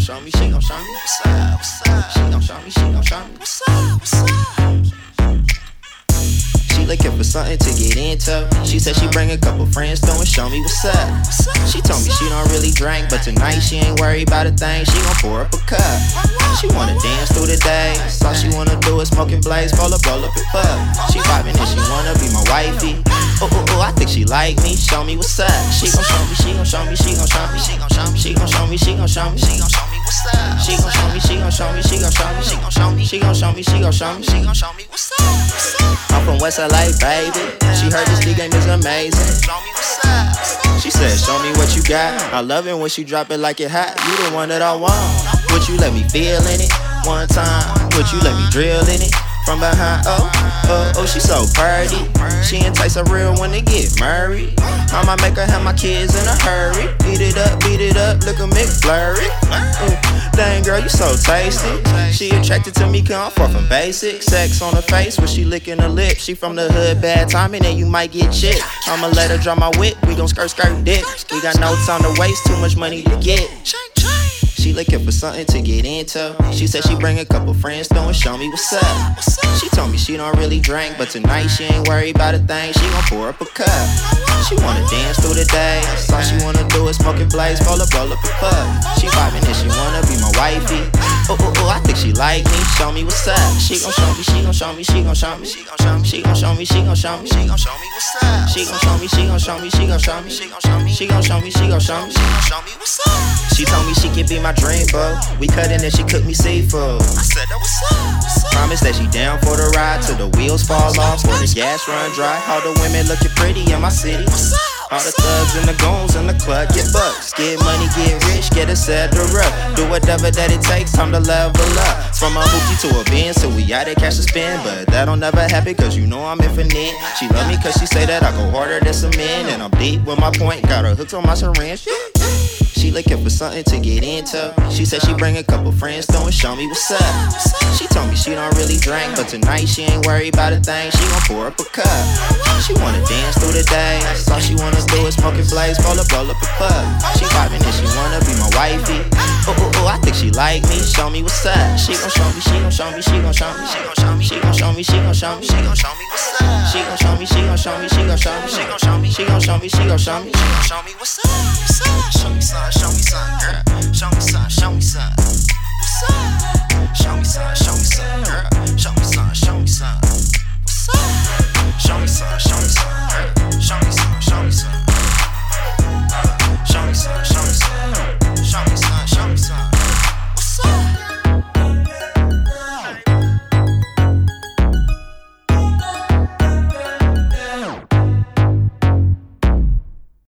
gon' show me, she gon' show me what's up, what's up. She gon' show me, she gon' show me what's up, what's up. She looking for something to get into. She said she bring a couple friends through and show me what's up. She told me she don't really drink, but tonight she ain't worried about a thing. She gon' pour up a cup. She wanna dance through the day. All she wanna do is smoking blaze, roll up, roll up and puff. She vibing and she wanna be my wifey. Oh, oh, oh, I think she like me. Show me what's up. She gon' show me, she gon' show me, she gon' show me, she gon' show me, she gon' show me, she gon' show me, she gon' show me what's up. She gon' show me, she gon' show me, she gon' show me, she gon' show me, she gon' show me, she gon' show me, she gon' show me what's up. I'm from West LA, baby. She heard this D game is amazing. Show me what's up. She said, Show me what you got. I love it when she drop it like it hot. You the one that I want. Would you let me feel in it? One time, would you let me drill in it? From behind, oh, oh, oh, she so pretty. She entice a real when they get married. I'ma make her have my kids in a hurry. Beat it up, beat it up, look a McFlurry. Mm, dang girl, you so tasty. She attracted to me, come far from basic. Sex on her face when she licking her lips. She from the hood, bad timing, and you might get chick. I'ma let her draw my whip. We gon' skirt, skirt, dick. We got no time to waste, too much money to get. Looking for something to get into. She said she bring a couple friends through and show me what's up. She told me she don't really drink, but tonight she ain't worried about a thing. She gon' pour up a cup. She wanna dance through the day. All she wanna do is smoking blaze, roll up, roll up a puff. She vibing and she wanna be my wifey. Oh, oh, oh, I think she like me. Show me what's up. She gon' show me, she gon' show me, she gon' show me, she gon' show me, she gon' show me, she gon' show me, she gon' show me what's up. She gon' show me, she gon' show me, she gon' show me, she gon' show me, she gon' show me, she gon' show me, she gon' show me what's up. She told me she could be my dream, bro. We cut in and she cooked me seafood. I said that what's up, what's up. Promise that she down for the ride till the wheels fall off or the gas run dry. All the women looking pretty in my city. What's up? All the thugs and the goons in the club get bucks. Get money, get rich, get a etc. Do whatever that it takes, time to level up. From a hoopty to a bin, so we out there cash to spend. But that don't never happen, cause you know I'm infinite. She love me cause she say that I go harder than some men. And I'm deep with my point, got her hooked on my syringe. She looking for something to get into. She said she bring a couple friends and show me what's up. She told me she don't really drink, but tonight she ain't worried about a thing. She gon' pour up a cup. She wanna dance through the day. All she wanna do is smoking flames, roll up, roll up a pub. She vibing and she wanna be my wifey. Ooh, ooh, ooh, I think she like me. Show me what's up. She gon' show me, she gon' show me, she gon' show me, she gon' show me, she gon' show me, she gon' show me, she gon' show me what's up. She gon' show me, she gon' show me, she gon' show me, she gon' show me, she gon' show me, she gon' show me, she gon' show me what's up. Show me some, show me some, girl. Show me some, show me some. What's up?